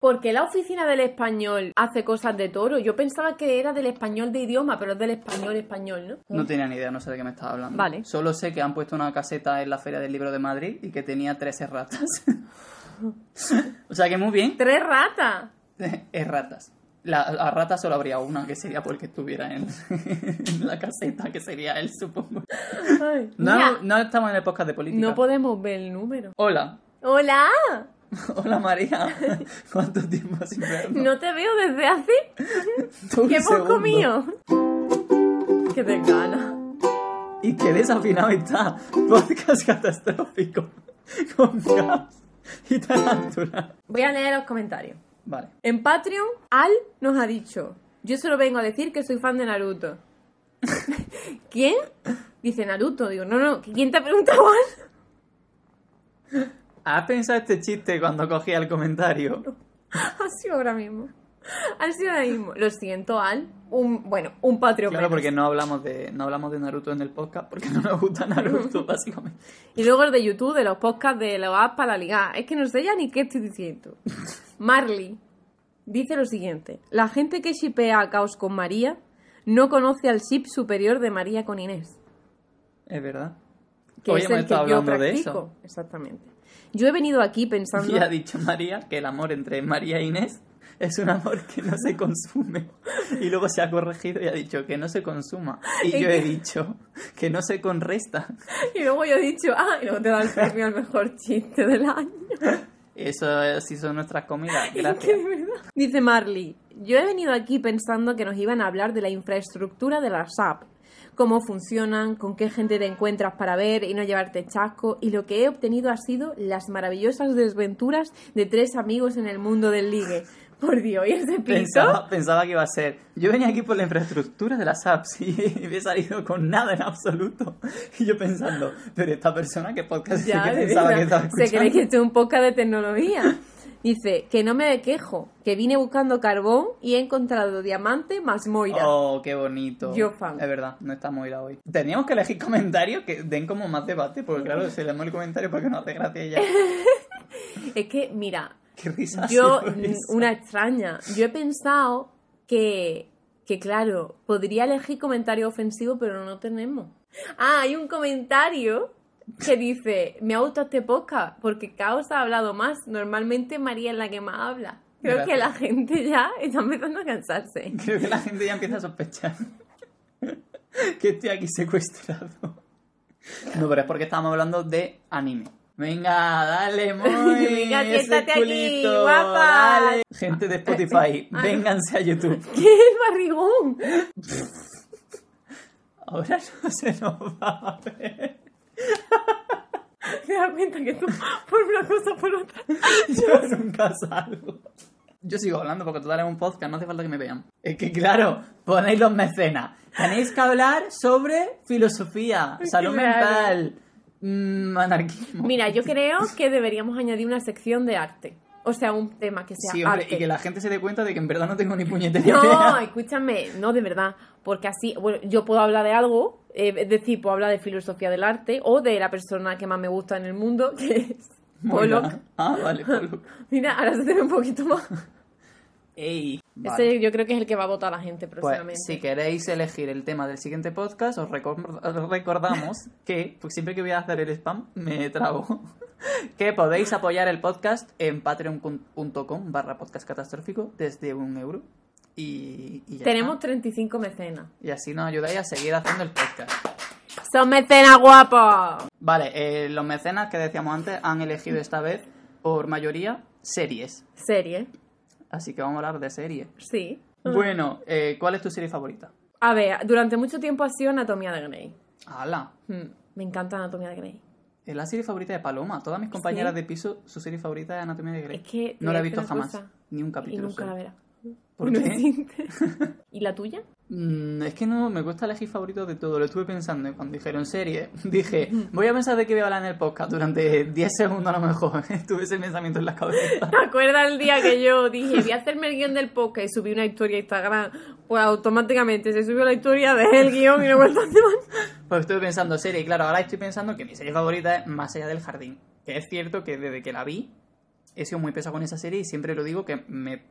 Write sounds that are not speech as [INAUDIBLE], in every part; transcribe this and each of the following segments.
¿Por qué la oficina del español hace cosas de toro? Yo pensaba que era del español de idioma, pero es del español español, ¿no? No tenía ni idea, no sé de qué me estaba hablando. Vale. Solo sé que han puesto una caseta en la Feria del Libro de Madrid y que tenía 13 ratas. [LAUGHS] o sea que muy bien. ¡Tres ratas! [LAUGHS] Es ratas. La, rata solo habría una, que sería porque estuviera en, [LAUGHS] en la caseta, que sería él, supongo. Ay, No, no estamos en el podcast de política. no podemos ver el número. Hola. ¡Hola! [LAUGHS] Hola María. [LAUGHS] ¿Cuánto tiempo sin vernos? No te veo desde hace... [LAUGHS] ¿Qué segundo. comido? ¡Qué te gana! Y qué desafinado está. Podcast catastrófico. Con gas y tarántula. Voy a leer los comentarios. Vale. En Patreon, Al nos ha dicho: Yo solo vengo a decir que soy fan de Naruto. ¿Quién? Dice Naruto. Digo, no, no, ¿quién te ha preguntado Al? ¿Has pensado este chiste cuando cogía el comentario? Ha sido [LAUGHS] ahora mismo. Ha sido ahora mismo. Lo siento, Al. Un, bueno, un Patreon. Claro, menos. porque no hablamos de no hablamos de Naruto en el podcast porque no nos gusta Naruto, [LAUGHS] básicamente. Y luego el de YouTube, de los podcasts de la app para la liga. Es que no sé ya ni qué estoy diciendo. [LAUGHS] Marley dice lo siguiente: La gente que shipea a Caos con María no conoce al ship superior de María con Inés. Es verdad. que Hoy es hemos el que estado yo hablando de practico. eso. Exactamente. Yo he venido aquí pensando. Y ha dicho María que el amor entre María e Inés es un amor que no se consume. Y luego se ha corregido y ha dicho que no se consuma. Y yo he dicho que no se conresta. Y luego yo he dicho, ah, y luego te da el premio al mejor chiste del año. Eso sí son nuestras comidas. [LAUGHS] Gracias. Dice Marley, yo he venido aquí pensando que nos iban a hablar de la infraestructura de las apps, cómo funcionan, con qué gente te encuentras para ver y no llevarte chasco, y lo que he obtenido ha sido las maravillosas desventuras de tres amigos en el mundo del ligue. [LAUGHS] Por Dios, ¿y ese pito? Pensaba, pensaba que iba a ser. Yo venía aquí por la infraestructura de las apps y [LAUGHS] he salido con nada en absoluto. Y yo pensando, pero esta persona que podcast Ya, que pensaba que estaba Se escuchando. cree que esto es un podcast de tecnología. [LAUGHS] Dice que no me quejo, que vine buscando carbón y he encontrado diamante más moira. Oh, qué bonito. Yo fan. Es verdad, no está Moira hoy. Teníamos que elegir comentarios que den como más debate, porque claro, si leemos el comentario porque no hace gracia ya. [LAUGHS] Es que, mira, Qué risa. yo, una extraña, yo he pensado que, que, claro, podría elegir comentario ofensivo, pero no tenemos. Ah, hay un comentario que dice, me ha gustado este podcast porque Caos ha hablado más. Normalmente María es la que más habla. Creo Gracias. que la gente ya está empezando a cansarse. [LAUGHS] Creo que la gente ya empieza a sospechar [LAUGHS] que estoy aquí secuestrado. No, pero es porque estábamos hablando de anime. Venga, dale, [LAUGHS] muy. Venga, siéntate aquí, guapa. dale. Gente de Spotify, Ah. vénganse a YouTube. ¿Qué es barrigón? Ahora no se nos va a ver. [LAUGHS] Te das cuenta que tú por una cosa por otra. [LAUGHS] Yo nunca salgo. Yo sigo hablando porque total es un podcast, no hace falta que me vean. Es que claro, ponéis los mecenas. Tenéis que hablar sobre filosofía, [LAUGHS] salud Claro. mental, mm, anarquismo. Mira, yo creo que deberíamos añadir una sección de arte. O sea, un tema que sea Sí, hombre, arte. y que la gente se dé cuenta de que en verdad no tengo ni puñetera No, idea. escúchame, no de verdad, porque así, bueno, yo puedo hablar de algo, es decir, puedo hablar de filosofía del arte o de la persona que más me gusta en el mundo, que es. Pollock. Ah, vale, Pollock. [LAUGHS] Mira, ahora se te ve un poquito más. Ey. Vale. Ese yo creo que es el que va a votar la gente Pues próximamente. si queréis elegir el tema del siguiente podcast, os recordamos [LAUGHS] que pues siempre que voy a hacer el spam me trabo. [LAUGHS] que podéis apoyar el podcast en patreon.com barra podcast catastrófico desde un euro. Y, y ya Tenemos está. 35 mecenas. Y así nos ayudáis a seguir haciendo el podcast. ¡Son mecenas guapos! Vale, eh, los mecenas que decíamos antes han elegido esta vez por mayoría series. Serie, Así que vamos a hablar de series. sí. Bueno, eh, ¿cuál es tu serie favorita? A ver, durante mucho tiempo ha sido Anatomía de Grey. ¡Hala! Hmm, me encanta Anatomía de Grey. Es la serie favorita de Paloma. Todas mis compañeras Sí. de piso, su serie favorita es Anatomía de Grey. Es que no la he visto jamás. cosa, Ni un Y capítulo. nunca la. ¿Por No qué? [LAUGHS] ¿Y la tuya? Mm, es que no me cuesta elegir favoritos de todo. Lo estuve pensando y cuando dijeron serie, [LAUGHS] dije, voy a pensar de qué voy a hablar en el podcast durante 10 segundos a lo mejor. [LAUGHS] Tuve ese pensamiento en la cabeza. ¿Te acuerdas el día que yo dije, voy a hacerme el guion del podcast y subí una historia a Instagram? Pues automáticamente se subió la historia del guion y no he vuelto a hacer más. Pues estuve pensando serie y claro, ahora estoy pensando que mi serie favorita es Más allá del jardín. Que es cierto que desde que la vi he sido muy pesado con esa serie y siempre lo digo que me...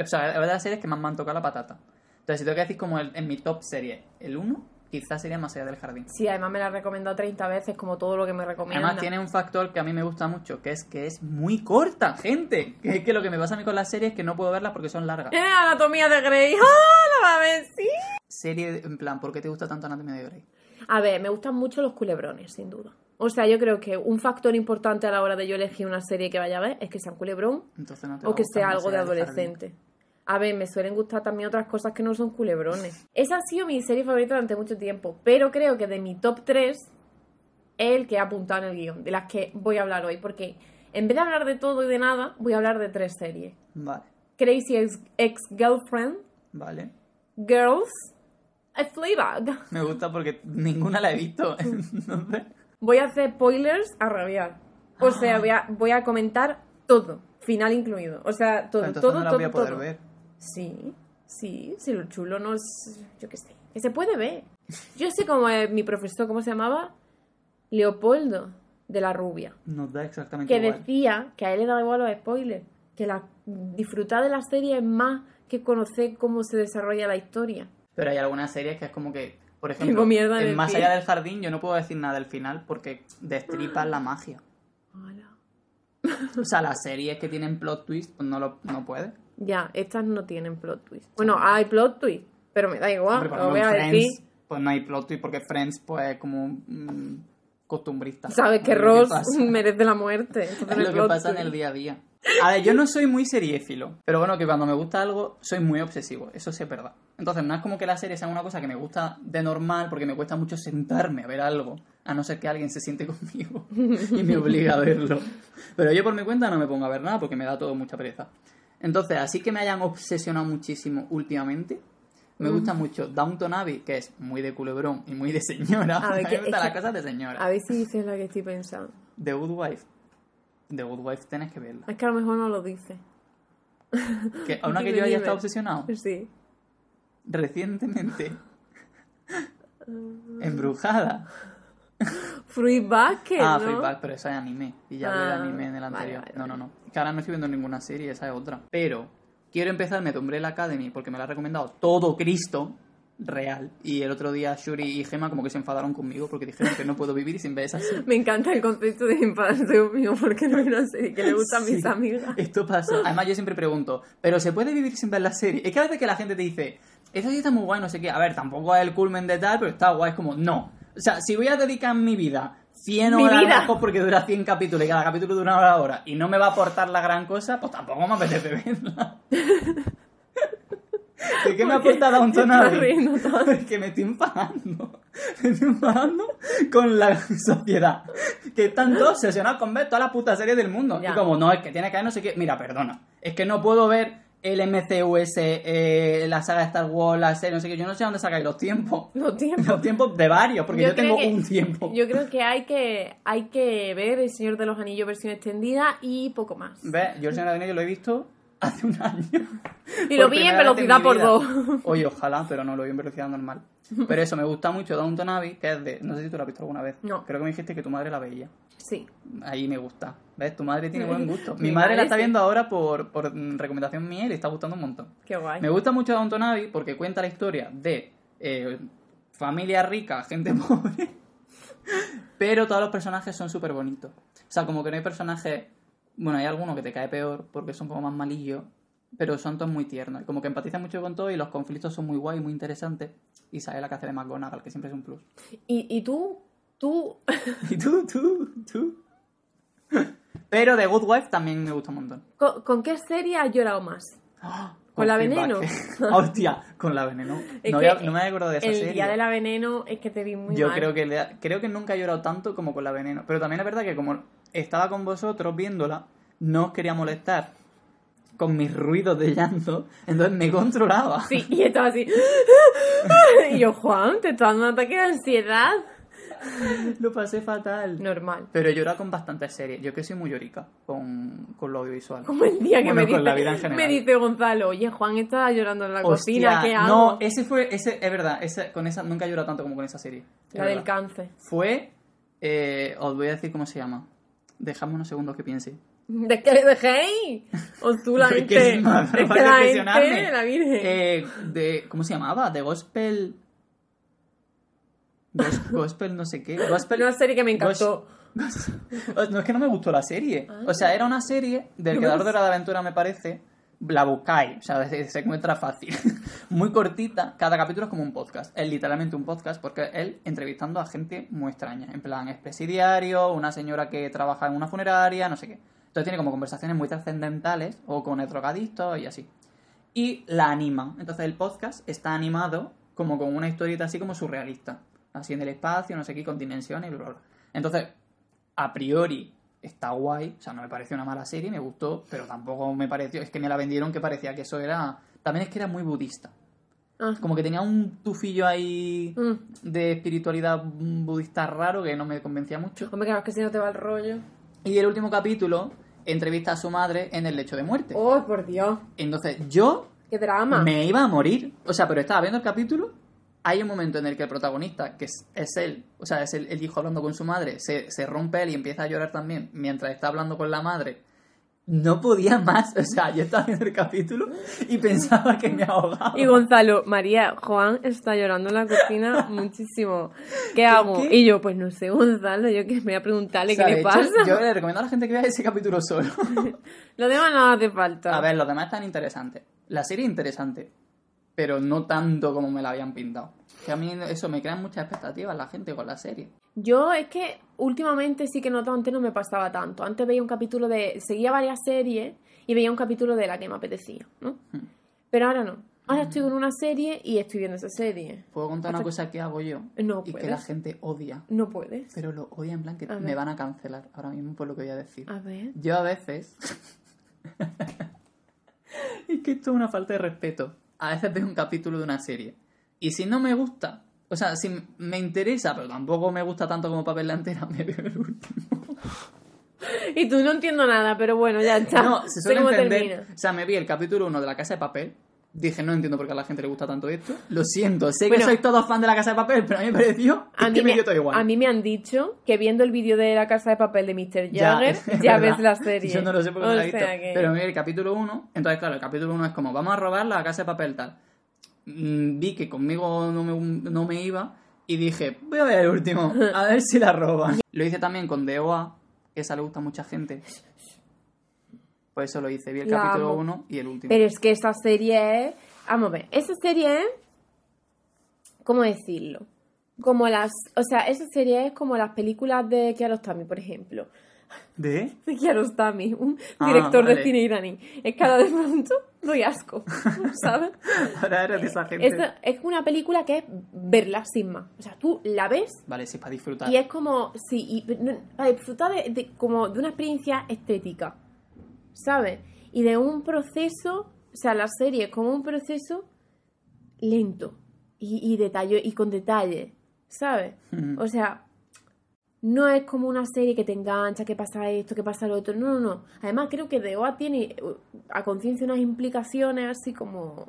O sea, es de las series que más me han tocado la patata. Entonces, si tengo que decir como el- en mi top serie, el 1, quizás sería Más allá del jardín. Sí, además me la he recomendado 30 veces, como todo lo que me recomienda. Además tiene un factor que a mí me gusta mucho, que es que es muy corta, gente. Que es que lo que me pasa a mí con las series es que no puedo verlas porque son largas. ¡Eh, Anatomía de Grey! [LAUGHS] ¡Ah, la va a ver! ¡Sí! Serie, en plan, ¿por qué te gusta tanto Anatomía de Grey? A ver, me gustan mucho los culebrones, sin duda. O sea, yo creo que un factor importante a la hora de yo elegir una serie que vaya a ver es que sea un culebrón Entonces no te va o que sea algo de adolescente. A ver, me suelen gustar también otras cosas que no son culebrones. Esa ha sido mi serie favorita durante mucho tiempo, pero creo que de mi top 3 es el que he apuntado en el guion, de las que voy a hablar hoy, porque en vez de hablar de todo y de nada, voy a hablar de tres series. Vale, Crazy Ex- Ex-Girlfriend, vale. Girls, a Fleabag. Me gusta porque ninguna la he visto. [LAUGHS] Entonces, Voy a hacer spoilers a rabiar. O sea, voy a, voy a comentar todo, final incluido. O sea, todo, entonces todo, no la todo, voy a poder todo. ver. Sí, sí, si lo chulo no es, yo qué sé, que se puede ver. Yo sé cómo es mi profesor, ¿cómo se llamaba? Leopoldo, de la rubia, Nos da exactamente que igual. decía que a él le daba igual los spoilers, que la, disfrutar de la serie es más que conocer cómo se desarrolla la historia. Pero hay algunas series que es como que, por ejemplo, en Más pie. allá del jardín yo no puedo decir nada del final porque destripan la magia. Hola. O sea, las series que tienen plot twist, pues no lo no puede. Ya, estas no tienen plot twist. Bueno, hay plot twist, pero me da igual, Hombre, lo voy a en decir. Friends, pues no hay plot twist porque Friends pues es como mm, costumbrista. Sabes que Ross [LAUGHS] merece la muerte. Es lo que plot pasa en el día a día. A ver, yo no soy muy seriéfilo, pero bueno, que cuando me gusta algo, soy muy obsesivo, eso sí es verdad. Entonces, no es como que la serie sea una cosa que me gusta de normal, porque me cuesta mucho sentarme a ver algo, a no ser que alguien se siente [LAUGHS] conmigo y me obliga a verlo. Pero yo por mi cuenta no me pongo a ver nada porque me da todo mucha pereza. Entonces, así que me hayan obsesionado muchísimo últimamente, me gusta mucho Downton Abbey, que es muy de culebrón y muy de señora. A ver, [LAUGHS] me gustan las cosas de señora. A ver si dices la que estoy pensando. The Good Wife. The Good Wife tenés que verla. Es que a lo mejor no lo dice. Que, a una [LAUGHS] que yo haya estado obsesionado Sí. recientemente. [LAUGHS] Embrujada. Fruit Basket, ah, ¿no? Fleabag, pero esa es anime. Y ya hablé de Ah, anime en el vale, anterior. vale, no, no, vale. no. Es que ahora no estoy viendo ninguna serie, esa es otra. Pero quiero empezarme The Umbrella Academy porque me la ha recomendado todo Cristo real. Y el otro día Shuri y Gemma como que se enfadaron conmigo porque dijeron que no puedo vivir sin ver esa serie. [LAUGHS] Me encanta el concepto de enfadarse conmigo porque no hay una serie que le gusta a mis amigas. Esto pasa. Además, yo siempre pregunto, ¿pero se puede vivir sin ver la serie? Es que a veces que la gente te dice, esa sí está muy guay, no sé qué. A ver, tampoco es el culmen de tal, pero está guay. Es como, no. O sea, si voy a dedicar mi vida 100 Mi horas vida. mejor porque dura 100 capítulos y cada capítulo dura una hora y no me va a aportar la gran cosa, pues tampoco me apetece verla. [LAUGHS] ¿De qué me aporta Downton Te estás Abbey? riendo [LAUGHS] todo. Porque me estoy enfadando. [LAUGHS] Me estoy enfadando con la sociedad. Que están todos obsesionados con ver toda la puta serie del mundo. Ya. Y como, no, es que tiene que haber no sé qué. Mira, perdona. Es que no puedo ver el MCUS, eh, la saga de Star Wars, la serie, no sé qué. Yo no sé dónde sacáis los tiempos. [LAUGHS] No tiempo. Los tiempos de varios, porque yo, tengo que- un tiempo. Yo creo que hay que hay que ver El Señor de los Anillos versión extendida y poco más. ¿Ves? Yo el Señor de los Anillos lo he visto hace un año. Y [LAUGHS] lo vi en velocidad por dos. [LAUGHS] Oye, ojalá, pero no lo vi en velocidad normal. Pero eso, me gusta mucho Downton Abbey, que es de... No sé si tú lo has visto alguna vez. No. Creo que me dijiste que tu madre la veía. Sí. Ahí me gusta. ¿Ves? Tu madre tiene buen gusto. Mi, Mi madre, la está sí. viendo ahora por, por recomendación mía y le está gustando un montón. Qué guay. Me gusta mucho Downton Abbey porque cuenta la historia de eh, familia rica, gente [LAUGHS] pobre, pero todos los personajes son súper bonitos. O sea, como que no hay personajes... Bueno, hay alguno que te cae peor porque son como más malillos, pero son todos muy tiernos. Y como que empatizan mucho con todo y los conflictos son muy guay, muy interesantes. Y sale la que hace de McGonagall, que siempre es un plus. Y, y tú, tú, [LAUGHS] Y tú, tú, tú. Pero The Good Wife también me gusta un montón. ¿con, con qué serie has llorado más? ¡Ah! ¿Con la veneno? [LAUGHS] Hostia, con la veneno. Es No, había- no me acordado de esa el serie. día de la veneno es que te vi muy Yo mal. creo que le- creo que nunca he llorado tanto como con la veneno. Pero también es verdad que como estaba con vosotros viéndola, no os quería molestar con mis ruidos de llanto, entonces me controlaba. Sí, y estaba así. [LAUGHS] [LAUGHS] y yo, Juan, te está dando un ataque de ansiedad. [LAUGHS] Lo pasé fatal. Normal. Pero he llorado con bastantes series. Yo que soy muy llorica con, con lo audiovisual. Como el día que Bueno, me, con dice, la vida en general. me dice Gonzalo, oye, Juan estaba llorando en la Hostia, cocina, ¿qué hago? No, ese fue, ese, es verdad, ese, con esa nunca he llorado tanto como con esa serie. La del cáncer. Fue, eh, os voy a decir cómo se llama. Dejadme unos segundos que piense. ¿De qué dejéis? Os [LAUGHS] tú la gente. es que la gente, la virgen. Eh, de, ¿Cómo se llamaba? De Gospel... Gos- [LAUGHS] Gospel no sé qué. Gospel... Una serie que me encantó. No, es que no me gustó la serie. Ah. O sea, era una serie del creador de la aventura, me parece. La buscáis, o sea, se, se encuentra fácil. [LAUGHS] muy cortita, cada capítulo es como un podcast. Es literalmente un podcast porque él entrevistando a gente muy extraña. En plan, es presidiario, una señora que trabaja en una funeraria, no sé qué. Entonces tiene como conversaciones muy trascendentales o con el drogadicto y así. Y la anima. Entonces el podcast está animado como con una historieta así como surrealista. Así en el espacio, no sé qué, con dimensiones bla, bla. Entonces, a priori está guay, o sea, no me pareció una mala serie, me gustó, pero tampoco me pareció, es que me la vendieron que parecía que eso era, también es que era muy budista, Ah. como que tenía un tufillo ahí Mm. de espiritualidad budista raro que no me convencía mucho. Hombre, claro, es que si no te va el rollo. Y el último capítulo entrevista a su madre en el lecho de muerte. ¡Oh, por Dios! Entonces, yo ¡Qué drama! me iba a morir, o sea, pero estaba viendo el capítulo hay un momento en el que el protagonista, que es, es él, o sea, es el, el hijo hablando con su madre, se, se rompe él y empieza a llorar también mientras está hablando con la madre. No podía más, o sea, yo estaba viendo el capítulo y pensaba que me ahogaba. Y Gonzalo, María, Juan está llorando en la cocina muchísimo. ¿Qué hago? qué? Y yo, pues no sé, Gonzalo, yo que me voy a preguntarle O sea, qué le hecho, pasa. Yo le recomiendo a la gente que vea ese capítulo solo. [LAUGHS] Lo demás no hace falta. A ver, los demás están interesantes. La serie es interesante, pero no tanto como me la habían pintado. Que a mí eso me crean muchas expectativas la gente con la serie. Yo es que últimamente sí que noto, antes no me pasaba tanto. Antes veía un capítulo de. Seguía varias series y veía un capítulo de la que me apetecía, ¿no? Hmm. Pero ahora no. Ahora estoy con una serie y estoy viendo esa serie. ¿Puedo contar una cosa que hago yo? No y que la gente odia. No puedes. Pero lo odia en plan que me van a cancelar ahora mismo por lo que voy a decir. A ver. Yo a veces. [LAUGHS] es que esto es una falta de respeto. A veces veo un capítulo de una serie. Y si no me gusta, o sea, si me interesa, pero tampoco me gusta tanto como papel la entera, [LAUGHS] me veo el último. Y tú no entiendo nada, pero bueno, ya está. No, se suele entender. termina. O sea, me vi el capítulo 1 de La Casa de Papel. Dije, no entiendo por qué a la gente le gusta tanto esto. Lo siento, sé que Bueno. sois todos fan de La Casa de Papel, pero a mí me pareció A es mí, que me me, dio todo igual. a mí me han dicho que viendo el vídeo de la casa de papel de Mr. Jagger, ya, ves la serie. Yo no lo sé porque no la he visto. que- Pero mira, el capítulo 1. Entonces, claro, el capítulo 1 es como, vamos a robar la casa de papel tal. Mm, Vi que conmigo no me, no me iba y dije, voy a ver el último, a ver si la roban. [LAUGHS] Lo hice también con DOA, que esa le gusta a mucha gente. Por eso lo hice, vi el La capítulo amo. 1 y el último. Pero es que esa serie es... Vamos a ver, esa serie es... ¿Cómo decirlo? Como las... O sea, esa serie es como las películas de Kiarostami, por ejemplo. ¿De? [LAUGHS] De Kiarostami, un Ah, director de cine iraní. Es que ahora de pronto doy asco, [LAUGHS] ¿sabes? Ahora eres de esa gente. Esta es una película que es verla sin más. O sea, tú la ves Vale, sí, para disfrutar. Y es como, sí, y, para disfrutar de, de- como de una experiencia estética, ¿sabes? Y de un proceso, o sea, la serie es como un proceso lento y, y detalle, y con detalle, ¿sabes? O sea, no es como una serie que te engancha, que pasa esto, que pasa lo otro, no, no, no. Además creo que The OA tiene uh, a conciencia unas implicaciones así como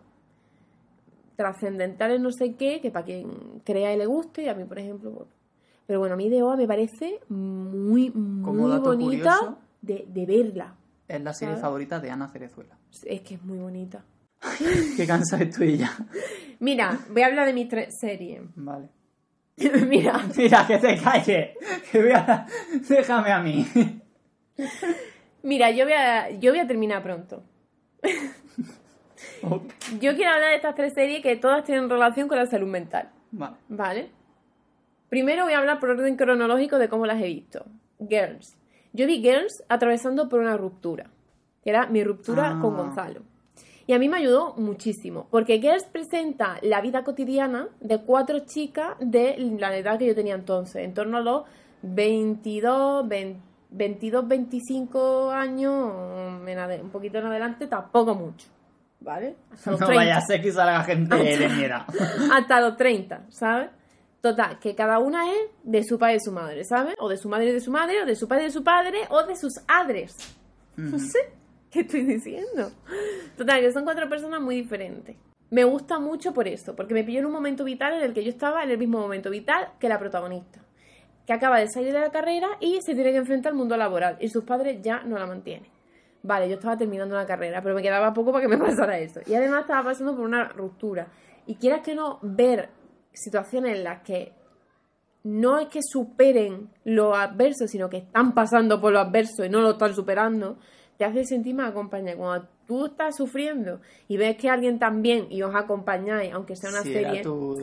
trascendentales, no sé qué, que para quien crea y le guste, y a mí, por ejemplo, bueno. Pero bueno, a mí The OA me parece muy, muy bonita de, de verla. Es la serie ¿sabes? favorita de Ana Cerezuela. Es que es muy bonita. [LAUGHS] Qué cansada estoy ya. [LAUGHS] Mira, voy a hablar de mi tre- serie. Vale. [LAUGHS] Mira, Mira, que te calle. Que voy a... Déjame a mí. mira, yo voy a, yo voy a terminar pronto. [LAUGHS] Yo quiero hablar de estas tres series que todas tienen relación con la salud mental, Vale. ¿vale? Primero voy a hablar por orden cronológico de cómo las he visto. Girls. Yo vi Girls atravesando por una ruptura, que era mi ruptura Ah. con Gonzalo. Y a mí me ayudó muchísimo, porque Girls presenta la vida cotidiana de cuatro chicas de la edad que yo tenía entonces, en torno a los 22, 20 22, 25 años, un poquito en adelante, tampoco mucho, ¿vale? Hasta los No 30 vaya a ser que salga gente de mierda. [LAUGHS] hasta los 30, ¿sabes? Total, que cada una es de su padre y de su madre, ¿sabes? O de su madre y de su madre, o de su padre y de su padre, o de sus adres. No sé [LAUGHS] qué estoy diciendo. Total, que son cuatro personas muy diferentes. Me gusta mucho por eso, porque me pilló en un momento vital en el que yo estaba en el mismo momento vital que la protagonista. que acaba de salir de la carrera y se tiene que enfrentar al mundo laboral y sus padres ya no la mantienen. Vale, yo estaba terminando la carrera, pero me quedaba poco para que me [LAUGHS] pasara eso. Y además estaba pasando por una ruptura. Y quieras que no, ver situaciones en las que no es que superen lo adverso, sino que están pasando por lo adverso y no lo están superando, te hace sentir más acompañado. Cuando tú estás sufriendo y ves que alguien también y os acompañáis, aunque sea una Sí, serie. era tu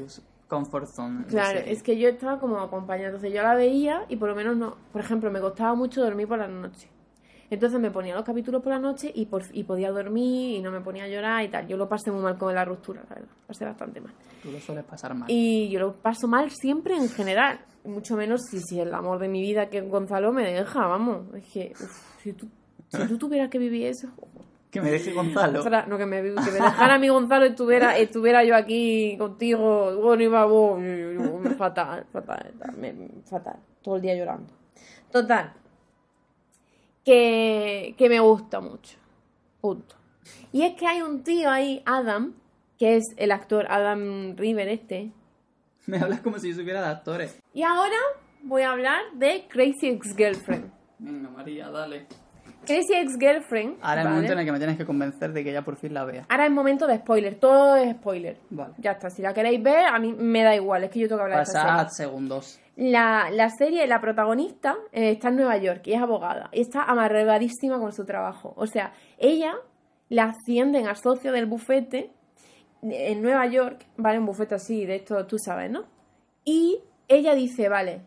comfort zone. Claro, serie. es que yo estaba como acompañada. Entonces yo la veía y por lo menos no. Por ejemplo, me costaba mucho dormir por la noche. Entonces me ponía los capítulos por la noche y, por, y podía dormir y no me ponía a llorar y tal. Yo lo pasé muy mal con la ruptura, la verdad. Pasé bastante mal. Tú lo sueles pasar mal. Y yo lo paso mal siempre en general. Mucho menos si, si el amor de mi vida que Gonzalo me deja, vamos. Es que, uf, si, tú, si tú tuvieras que vivir eso. Que me deje Gonzalo. Ostras, no, que me, que me dejara mi Gonzalo y estuviera, estuviera yo aquí contigo. Bueno, iba vos. Fatal, fatal, fatal. Todo el día llorando. Total. Que, que me gusta mucho. Punto. Y es que hay un tío ahí, Adam, que es el actor Adam River este. Me hablas como si yo supiera de actores. Y ahora voy a hablar de Crazy Ex-Girlfriend. Venga, María, dale. Crazy Ex-Girlfriend. Ahora es el ¿vale? momento en el que me tienes que convencer de que ya por fin la vea. Ahora es momento de spoiler, todo es spoiler. Vale. Ya está, si la queréis ver, a mí me da igual, es que yo tengo que hablar de esta Pasad segundos. La, la serie, la protagonista, eh, está en Nueva York y es abogada. Y está amargadísima con su trabajo. O sea, ella la ascienden a socio del bufete en Nueva York, ¿vale? Un bufete así, de esto tú sabes, ¿no? Y ella dice, vale,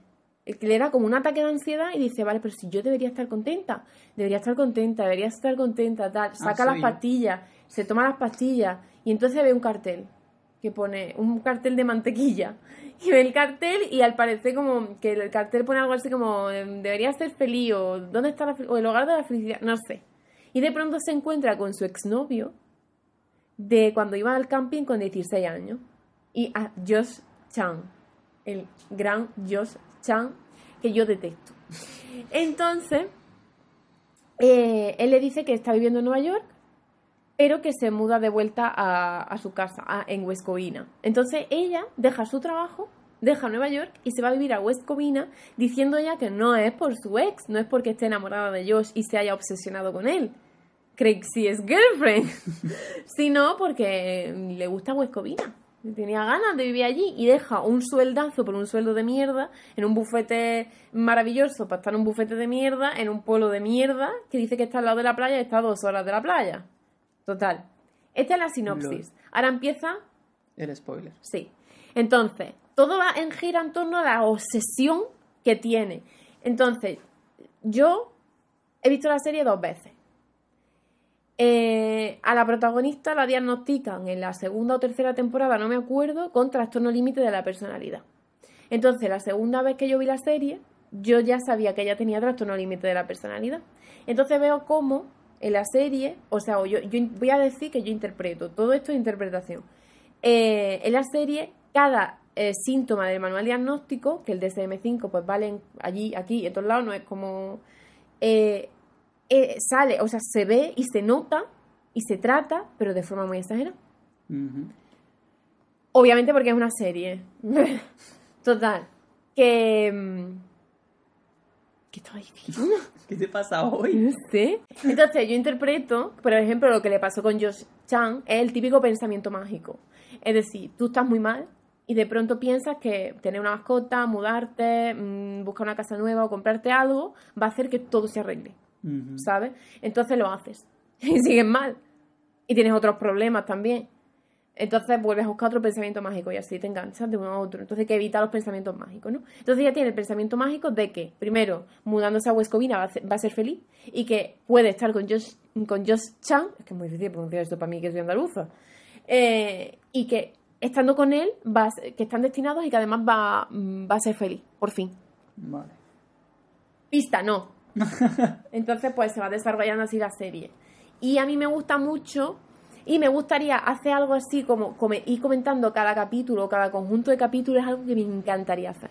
le da como un ataque de ansiedad y dice, vale, pero si yo debería estar contenta, debería estar contenta, debería estar contenta, tal. Saca las pastillas, se toma las pastillas y entonces ve un cartel que pone un cartel de mantequilla. [LAUGHS] Y ve el cartel y al parecer como que el cartel pone algo así como em, debería ser feliz o dónde está la, o el hogar de la felicidad, no sé. Y de pronto se encuentra con su exnovio de cuando iba al camping con 16 años y a Josh Chan, el gran Josh Chan que yo detesto. Entonces, eh, él le dice que está viviendo en Nueva York, pero que se muda de vuelta a, su casa, en West Covina. Entonces ella deja su trabajo, deja Nueva York y se va a vivir a West Covina diciendo ella que no es por su ex, no es porque esté enamorada de Josh y se haya obsesionado con él. Crazy es girlfriend, [LAUGHS] sino porque le gusta West Covina. Tenía ganas de vivir allí y deja un sueldazo por un sueldo de mierda en un bufete maravilloso para estar en un bufete de mierda en un pueblo de mierda que dice que está al lado de la playa y está a dos horas de la playa. Total. Esta es la sinopsis. Ahora empieza El spoiler. Sí. Entonces, todo va en gira en torno a la obsesión que tiene. Entonces, yo he visto la serie dos veces. Eh, a la protagonista la diagnostican en la segunda o tercera temporada, no me acuerdo, con trastorno límite de la personalidad. Entonces, la segunda vez que yo vi la serie, yo ya sabía que ella tenía trastorno límite de la personalidad. Entonces veo cómo en la serie, o sea, yo, voy a decir que yo interpreto, todo esto es interpretación. Eh, en la serie, cada eh, síntoma del manual diagnóstico, que el DSM-5 pues vale en- allí, aquí y en todos lados, no es como... eh, sale, o sea, se ve y se nota y se trata, pero de forma muy exagerada. Obviamente porque es una serie. [LAUGHS] Total. Que... mm, ¿Qué estaba diciendo? [LAUGHS] ¿Qué te pasa hoy? No sé. Entonces yo interpreto, por ejemplo, lo que le pasó con Josh Chan es el típico pensamiento mágico. Es decir, tú estás muy mal y de pronto piensas que tener una mascota, mudarte, mm, buscar una casa nueva o comprarte algo va a hacer que todo se arregle, ¿sabes? Entonces lo haces [LAUGHS] y sigues mal. Y tienes otros problemas también. Entonces vuelves a buscar otro pensamiento mágico y así te enganchas de uno a otro. Entonces hay que evitar los pensamientos mágicos, ¿no? Entonces ella tiene el pensamiento mágico de que, primero, mudándose a Huescovina va a, ser- va a ser feliz y que puede estar con Josh, con Josh Chan, es que es muy difícil pronunciar esto para mí que soy andaluza, eh, y que estando con él, va a ser- que están destinados y que además va, va a ser feliz, por fin. Vale. Pista, no. [LAUGHS] Entonces, pues se va desarrollando así la serie. Y a mí me gusta mucho y me gustaría hacer algo así como, como ir comentando cada capítulo, cada conjunto de capítulos, es algo que me encantaría hacer.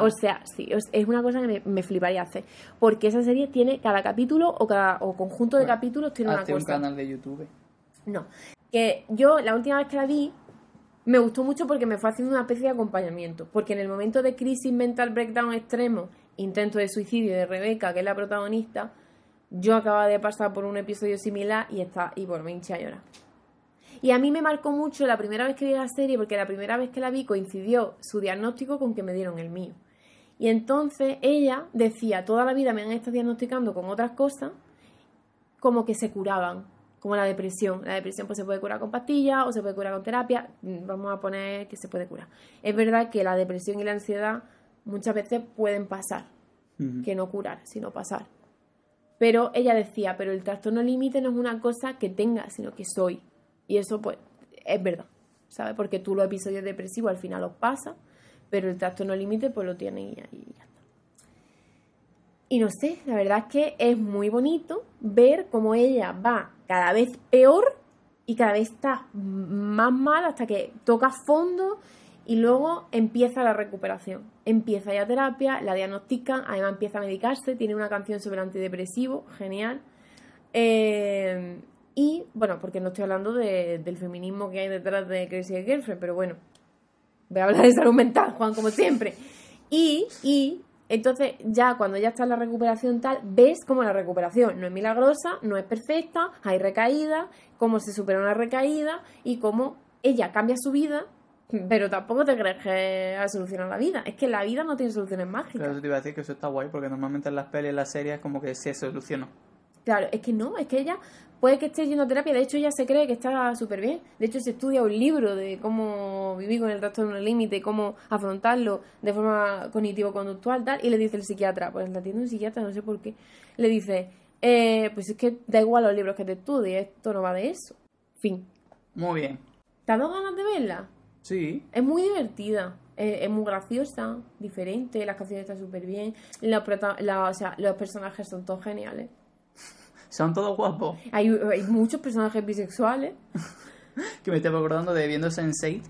O sea, sí, es- una cosa que me, me fliparía hacer. Porque esa serie tiene cada capítulo o cada o conjunto de Bueno, capítulos tiene una Hazte un cosa. canal de YouTube. No. Que yo la última vez que la vi, me gustó mucho porque me fue haciendo una especie de acompañamiento. Porque en el momento de crisis mental breakdown extremo, intento de suicidio de Rebeca, que es la protagonista, yo acababa de pasar por un episodio similar y está y por me hinché a llorar. Y a mí me marcó mucho la primera vez que vi la serie, porque la primera vez que la vi coincidió su diagnóstico con que me dieron el mío. Y entonces ella decía, toda la vida me han estado diagnosticando con otras cosas, como que se curaban, como la depresión. La depresión pues se puede curar con pastillas o se puede curar con terapia, mm, vamos a poner que se puede curar. Es verdad que la depresión y la ansiedad muchas veces pueden pasar, que no curar, sino pasar. Pero ella decía, pero el trastorno límite no es una cosa que tenga, sino que soy. Y eso, pues, es verdad, ¿sabes? Porque tú los episodios depresivos al final los pasas, pero el trastorno límite, pues lo tienes y, ya está. Y no sé, la verdad es que es muy bonito ver cómo ella va cada vez peor y cada vez está más mal hasta que toca fondo y luego empieza la recuperación. Empieza ya terapia, la diagnostican, además empieza a medicarse, tiene una canción sobre antidepresivo, genial. Eh, y, bueno, porque no estoy hablando del feminismo que hay detrás de Crazy Girlfriend, pero bueno, voy a hablar de salud mental, Juan, como siempre. Y, y, entonces ya cuando ya está en la recuperación tal, ves como la recuperación no es milagrosa, no es perfecta, hay recaídas, cómo se supera una recaída y cómo ella cambia su vida pero tampoco te crees que ha solucionado la vida. Es que la vida no tiene soluciones mágicas. Claro, te iba a decir que eso está guay, porque normalmente en las pelis en las series como que se soluciona. Claro, es que no, es que ella puede que esté yendo a terapia, de hecho ella se cree que está súper bien. De hecho se estudia un libro de cómo vivir con el trastorno límite cómo afrontarlo de forma cognitivo-conductual, tal, y le dice el psiquiatra, pues la tiene un psiquiatra, no sé por qué, le dice, eh, pues es que da igual los libros que te estudies, esto no va de eso. Fin. Muy bien. ¿Te has dado ganas de verla? Sí. Es muy divertida. Es, muy graciosa, diferente, las canciones están súper bien, los personajes son todos geniales. Son todos guapos. Hay, hay muchos personajes bisexuales. [LAUGHS] que me estoy acordando de viendo Sense8.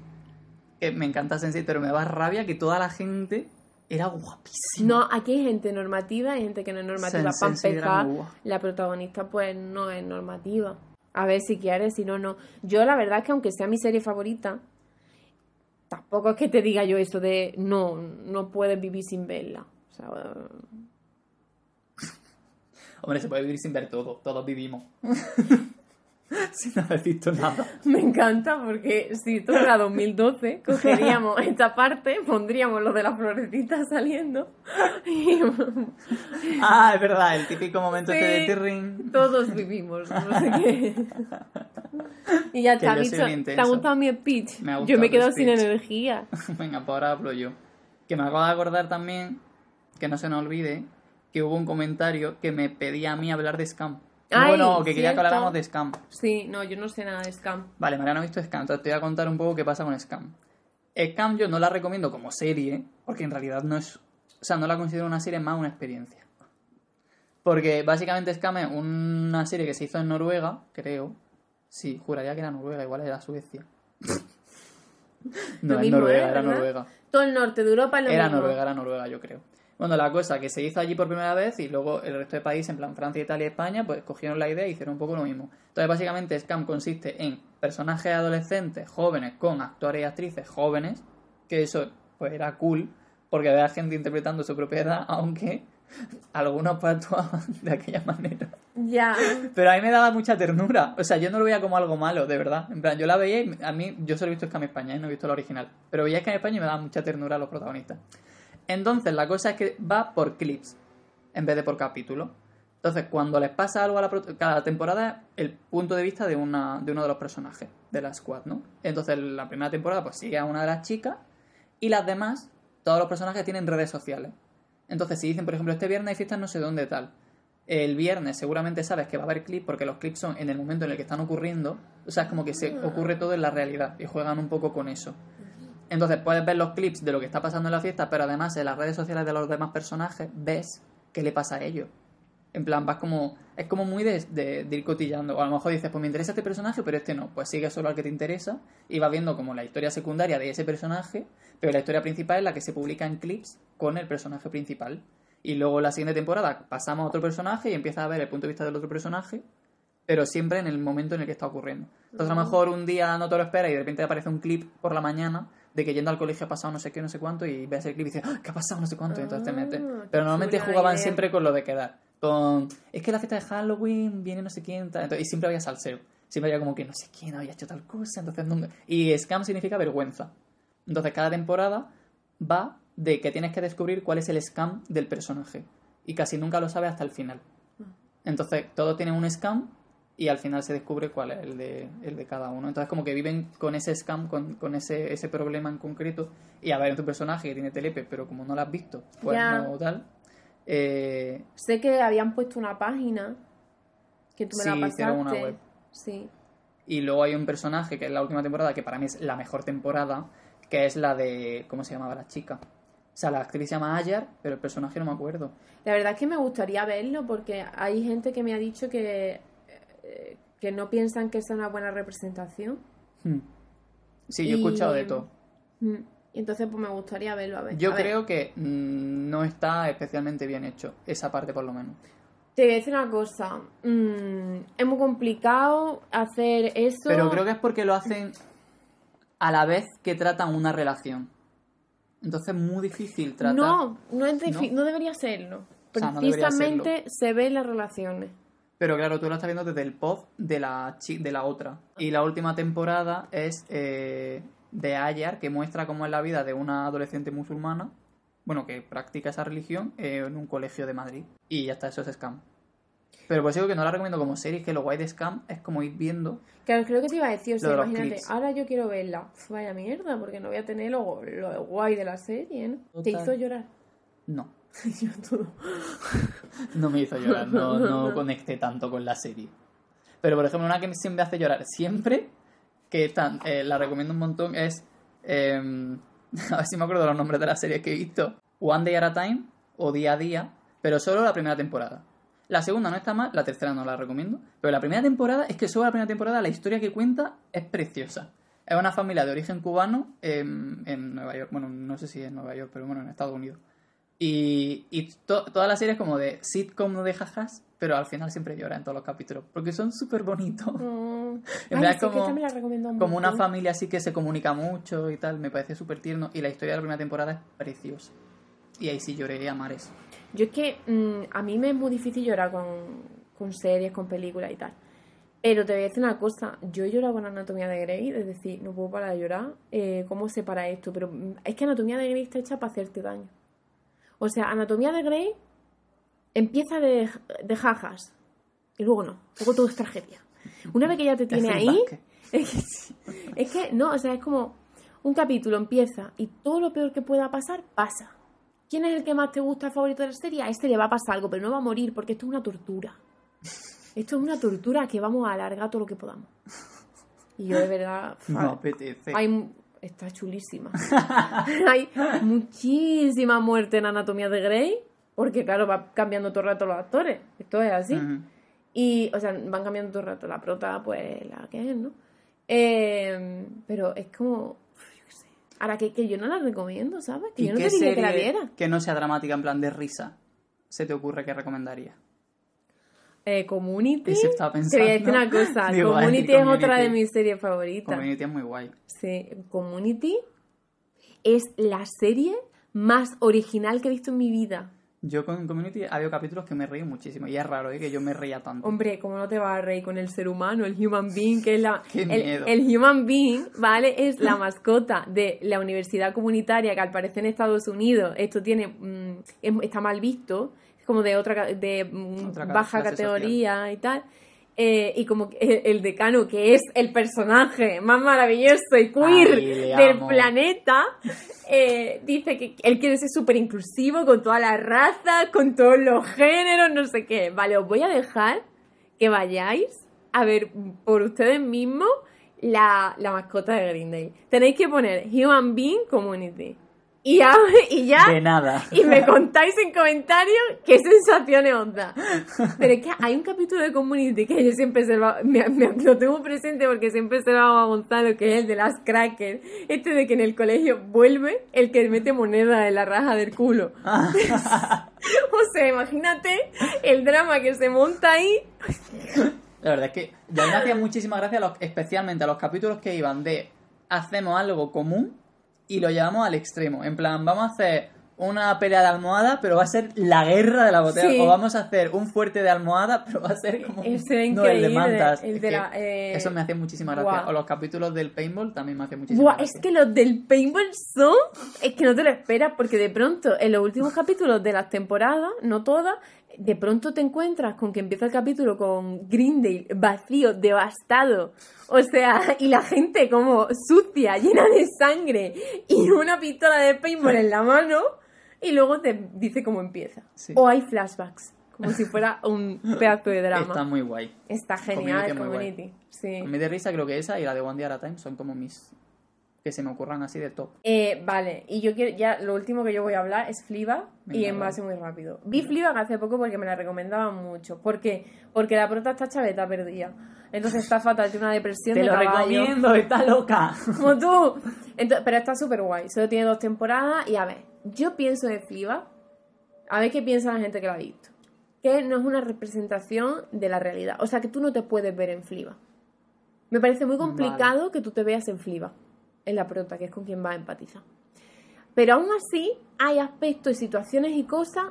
Que me encanta Sense8, pero me da rabia que toda la gente era guapísima. No, aquí hay gente normativa y gente que no es normativa. Para empezar, la protagonista pues no es normativa. A ver si quieres, si no, no. Yo la verdad es que aunque sea mi serie favorita, tampoco es que te diga yo esto de no, no puedes vivir sin verla. O sea, Hombre, se puede vivir sin ver todo. Todos vivimos. [LAUGHS] [LAUGHS] sin haber visto nada. Me encanta porque si esto fuera 2012, cogeríamos [LAUGHS] esta parte, pondríamos lo de las florecitas saliendo. [LAUGHS] ah, es verdad, el típico momento este de tirring. Todos vivimos, no sé qué. y ya está, dicho. ¿Te ha gustado mi speech? Me ha yo me quedo sin energía. Venga, pues ahora hablo yo. Que me acabo de acordar también, que no se nos olvide, que hubo un comentario que me pedía a mí hablar de Scam. Bueno, que quería que habláramos de Scam. Sí, no, yo no sé nada de Scam. Vale, Mariano ha visto Scam, entonces te voy a contar un poco qué pasa con Scam. Scam yo no la recomiendo como serie, porque en realidad no es... O sea, no la considero una serie, más una experiencia. Porque básicamente Scam es una serie que se hizo en Noruega, creo. Sí, juraría que era Noruega, igual era Suecia. [LAUGHS] no, es Noruega, era Noruega. Todo el norte de Europa lo Era Noruega, era Noruega, yo creo. Bueno, la cosa que se hizo allí por primera vez y luego el resto de países, en plan Francia, Italia y España, pues cogieron la idea y hicieron un poco lo mismo. Entonces, básicamente, Scam consiste en personajes adolescentes, jóvenes, con actores y actrices jóvenes, que eso, pues era cool, porque había gente interpretando su propiedad, [LAUGHS] aunque algunos pues actuaban [LAUGHS] de aquella manera. Ya. Pero a mí me daba mucha ternura. O sea, yo no lo veía como algo malo, de verdad. En plan, yo la veía y a mí, yo solo he visto Scam España y no he visto la original. Pero veía Scam España y me daba mucha ternura a los protagonistas. Entonces, la cosa es que va por clips en vez de por capítulo. Entonces, cuando les pasa algo a la cada temporada, el punto de vista de, una, de uno de los personajes de la squad, ¿no? Entonces, la primera temporada, pues sigue a una de las chicas y las demás, todos los personajes tienen redes sociales. Entonces, si dicen, por ejemplo, este viernes hay fiestas no sé dónde tal, el viernes seguramente sabes que va a haber clips porque los clips son en el momento en el que están ocurriendo. O sea, es como que se ocurre todo en la realidad y juegan un poco con eso. Entonces puedes ver los clips de lo que está pasando en la fiesta, pero además en las redes sociales de los demás personajes ves qué le pasa a ellos. En plan, vas como. Es como muy de, de, ir cotillando. O a lo mejor dices, pues me interesa este personaje, pero este no. Pues sigue solo al que te interesa y vas viendo como la historia secundaria de ese personaje, pero la historia principal es la que se publica en clips con el personaje principal. Y luego la siguiente temporada pasamos a otro personaje y empiezas a ver el punto de vista del otro personaje pero siempre en el momento en el que está ocurriendo. Entonces, a lo mejor un día no te lo esperas y de repente aparece un clip por la mañana de que yendo al colegio ha pasado no sé qué, no sé cuánto, y ves el clip y dices, "Ah, ¿qué ha pasado? No sé cuánto, y entonces te metes. Ah, Pero normalmente jugaban idea. siempre con lo de quedar. Con, es que la fiesta de Halloween viene no sé quién, tal. Entonces, y siempre había salseo. Siempre había como que no sé quién había hecho tal cosa, entonces me- Y scam significa vergüenza. Entonces, cada temporada va de que tienes que descubrir cuál es el scam del personaje. Y casi nunca lo sabes hasta el final. Entonces, todos tienen un scam y al final se descubre cuál es el de, el de cada uno. Entonces, como que viven con ese scam, con, con ese, ese problema en concreto. Y a ver, en tu personaje que tiene telepe, pero como no lo has visto, pues Ya. no tal. Eh, Sé que habían puesto una página que tú me Sí, la pasaste. una web. Sí. y luego hay un personaje que es la última temporada, que para mí es la mejor temporada, que es la de. ¿Cómo se llamaba la chica? O sea, la actriz se llama Ayar, pero el personaje no me acuerdo. La verdad es que me gustaría verlo porque hay gente que me ha dicho que, eh, que no piensan que sea una buena representación. Hmm. Sí, yo he Y- escuchado de todo. Mm. Y entonces pues me gustaría verlo. A ver. Yo A ver, creo que mm, no está especialmente bien hecho, esa parte por lo menos. Te voy a decir una cosa. mm, es muy complicado hacer eso. Pero creo que es porque lo hacen a la vez que tratan una relación. Entonces es muy difícil tratar. No, no, es ¿No? no debería serlo. O sea, no debería Precisamente se ven las relaciones. Pero claro, tú lo estás viendo desde el pod de la, chi- de la otra. Y la última temporada es eh, de Ayar, que muestra cómo es la vida de una adolescente musulmana, bueno, que practica esa religión eh, en un colegio de Madrid. Y ya está, eso es Scam. Pero pues digo que no la recomiendo como serie, que lo guay de Scam es como ir viendo. Claro, creo que te iba a decir, o sea, imagínate, clips. ahora yo quiero verla. Vaya mierda, porque no voy a tener lo, lo guay de la serie, ¿no? Te hizo llorar. No. [LAUGHS] no me hizo llorar, no, no conecté tanto con la serie. Pero por ejemplo, una que siempre hace llorar, siempre, que eh, la recomiendo un montón, es. eh, [LAUGHS] a ver si me acuerdo de los nombres de las series que he visto. One Day at a Time o Día a Día, pero solo la primera temporada. La segunda no está mal, la tercera no la recomiendo. Pero la primera temporada, es que solo la primera temporada, la historia que cuenta es preciosa. Es una familia de origen cubano en, en Nueva York. Bueno, no sé si en Nueva York, pero bueno, en Estados Unidos. Y, y to- toda la serie es como de sitcom de jajas, pero al final siempre llora en todos los capítulos. Porque son súper bonitos. Mm. [LAUGHS] En verdad es como- un una familia así que se comunica mucho y tal, me parece súper tierno. Y la historia de la primera temporada es preciosa. Y ahí sí lloré a mares. Yo es que mm, a mí me es muy difícil llorar con, con series, con películas y tal. Pero te voy a decir una cosa, yo he llorado con Anatomía de Grey, es decir, no puedo parar de llorar. Eh, ¿Cómo se para esto? Pero mm, es que Anatomía de Grey está hecha para hacerte daño. O sea, Anatomía de Grey empieza de, de jajas y luego no, luego todo es tragedia. Una vez que ya te tiene ahí, [LAUGHS] es que, sí. es que no, o sea, es como un capítulo empieza y todo lo peor que pueda pasar, pasa. ¿Quién es el que más te gusta, el favorito de la serie? A este le va a pasar algo, pero no va a morir porque esto es una tortura. Esto es una tortura que vamos a alargar todo lo que podamos. Y yo de verdad... [LAUGHS] No apetece. hay, está chulísima. [LAUGHS] hay muchísima muerte en Anatomía de Grey, porque claro, va cambiando todo el rato los actores. Esto es así. Y, o sea, van cambiando todo el rato. La prota, pues, la que es, ¿no? Eh, pero es como. uf, Yo qué sé. Ahora que, que yo no la recomiendo, ¿sabes? Que ¿Y yo no te dije que la serie viera. que no sea dramática en plan de risa se te ocurre que recomendaría? Eh, Community. Eso estaba Te voy a decir pensando. una cosa. [LAUGHS] Digo, Community es otra de mis series favoritas. Community es muy guay. Sí, Community es la serie más original que he visto en mi vida. Yo con Community ha habido capítulos que me reí muchísimo. Y es raro ¿eh? que yo me reía tanto. Hombre, ¿cómo no te vas a reír con el ser humano, el human being, que es la... [LAUGHS] Qué miedo. el human being, ¿vale? Es la mascota de la universidad comunitaria que al parecer en Estados Unidos esto tiene... mm, es- está mal visto, como de otra de mm, Otra baja categoría y tal. Eh, y como el, el decano, que es el personaje más maravilloso y queer Ay, del amo. planeta, eh, dice que él quiere ser súper inclusivo con todas las razas, con todos los géneros, no sé qué. Vale, os voy a dejar que vayáis a ver por ustedes mismos la, la mascota de Greendale. Tenéis que poner Human Being Community. Y ya, y ya De nada. y me contáis en comentarios qué sensaciones os da. Pero es que hay un capítulo de Community que yo siempre se lo, me- me- lo tengo presente porque siempre se lo hago a Gonzalo, que es el de las crackers. Este de que en el colegio vuelve el que mete moneda en la raja del culo. [LAUGHS] o sea, imagínate el drama que se monta ahí. La verdad es que ya me hacía muchísima gracia, los- especialmente a los capítulos que iban de hacemos algo común y lo llevamos al extremo. En plan, vamos a hacer una pelea de almohada, pero va a ser la guerra de la botella. Sí. O vamos a hacer un fuerte de almohada, [LAUGHS] pero va a ser como. Ese era no, el de mantas. el de la, eh, Eso me hacía muchísima gracia. O los capítulos del paintball también me hacían muchísima Buah, gracia. es que los del paintball son... Es que no te lo esperas porque de pronto, en los últimos capítulos de las temporadas, no todas, de pronto te encuentras con que empieza el capítulo con Greendale vacío, devastado. O sea, [LAUGHS] y la gente como sucia, llena de sangre y una pistola de paintball en la mano y luego te dice cómo empieza. Sí. O hay flashbacks, como si fuera un [LAUGHS] pedazo de drama. Está muy guay. Está genial, Community. Sí. Mí de risa creo que esa y la de One Day at a Time son como mis... que se me ocurran así de top. Eh, vale, y yo quiero, ya lo último que yo voy a hablar es Fleabag y en base muy rápido. Vi Fleabag hace poco porque me la recomendaban mucho. ¿Por qué? Porque la prota está chaveta perdida. Entonces está fatal, tiene una depresión Te de lo caballo. recomiendo, está loca. Como tú. Entonces, pero está súper guay. Solo tiene dos temporadas y a ver, yo pienso de Fleabag, a ver qué piensa la gente que la ha visto. Que no es una representación de la realidad. O sea, que tú no te puedes ver en Fleabag. Me parece muy complicado que tú te veas en Fleabag, en la prota, que es con quien vas a empatizar. Pero aún así, hay aspectos y situaciones y cosas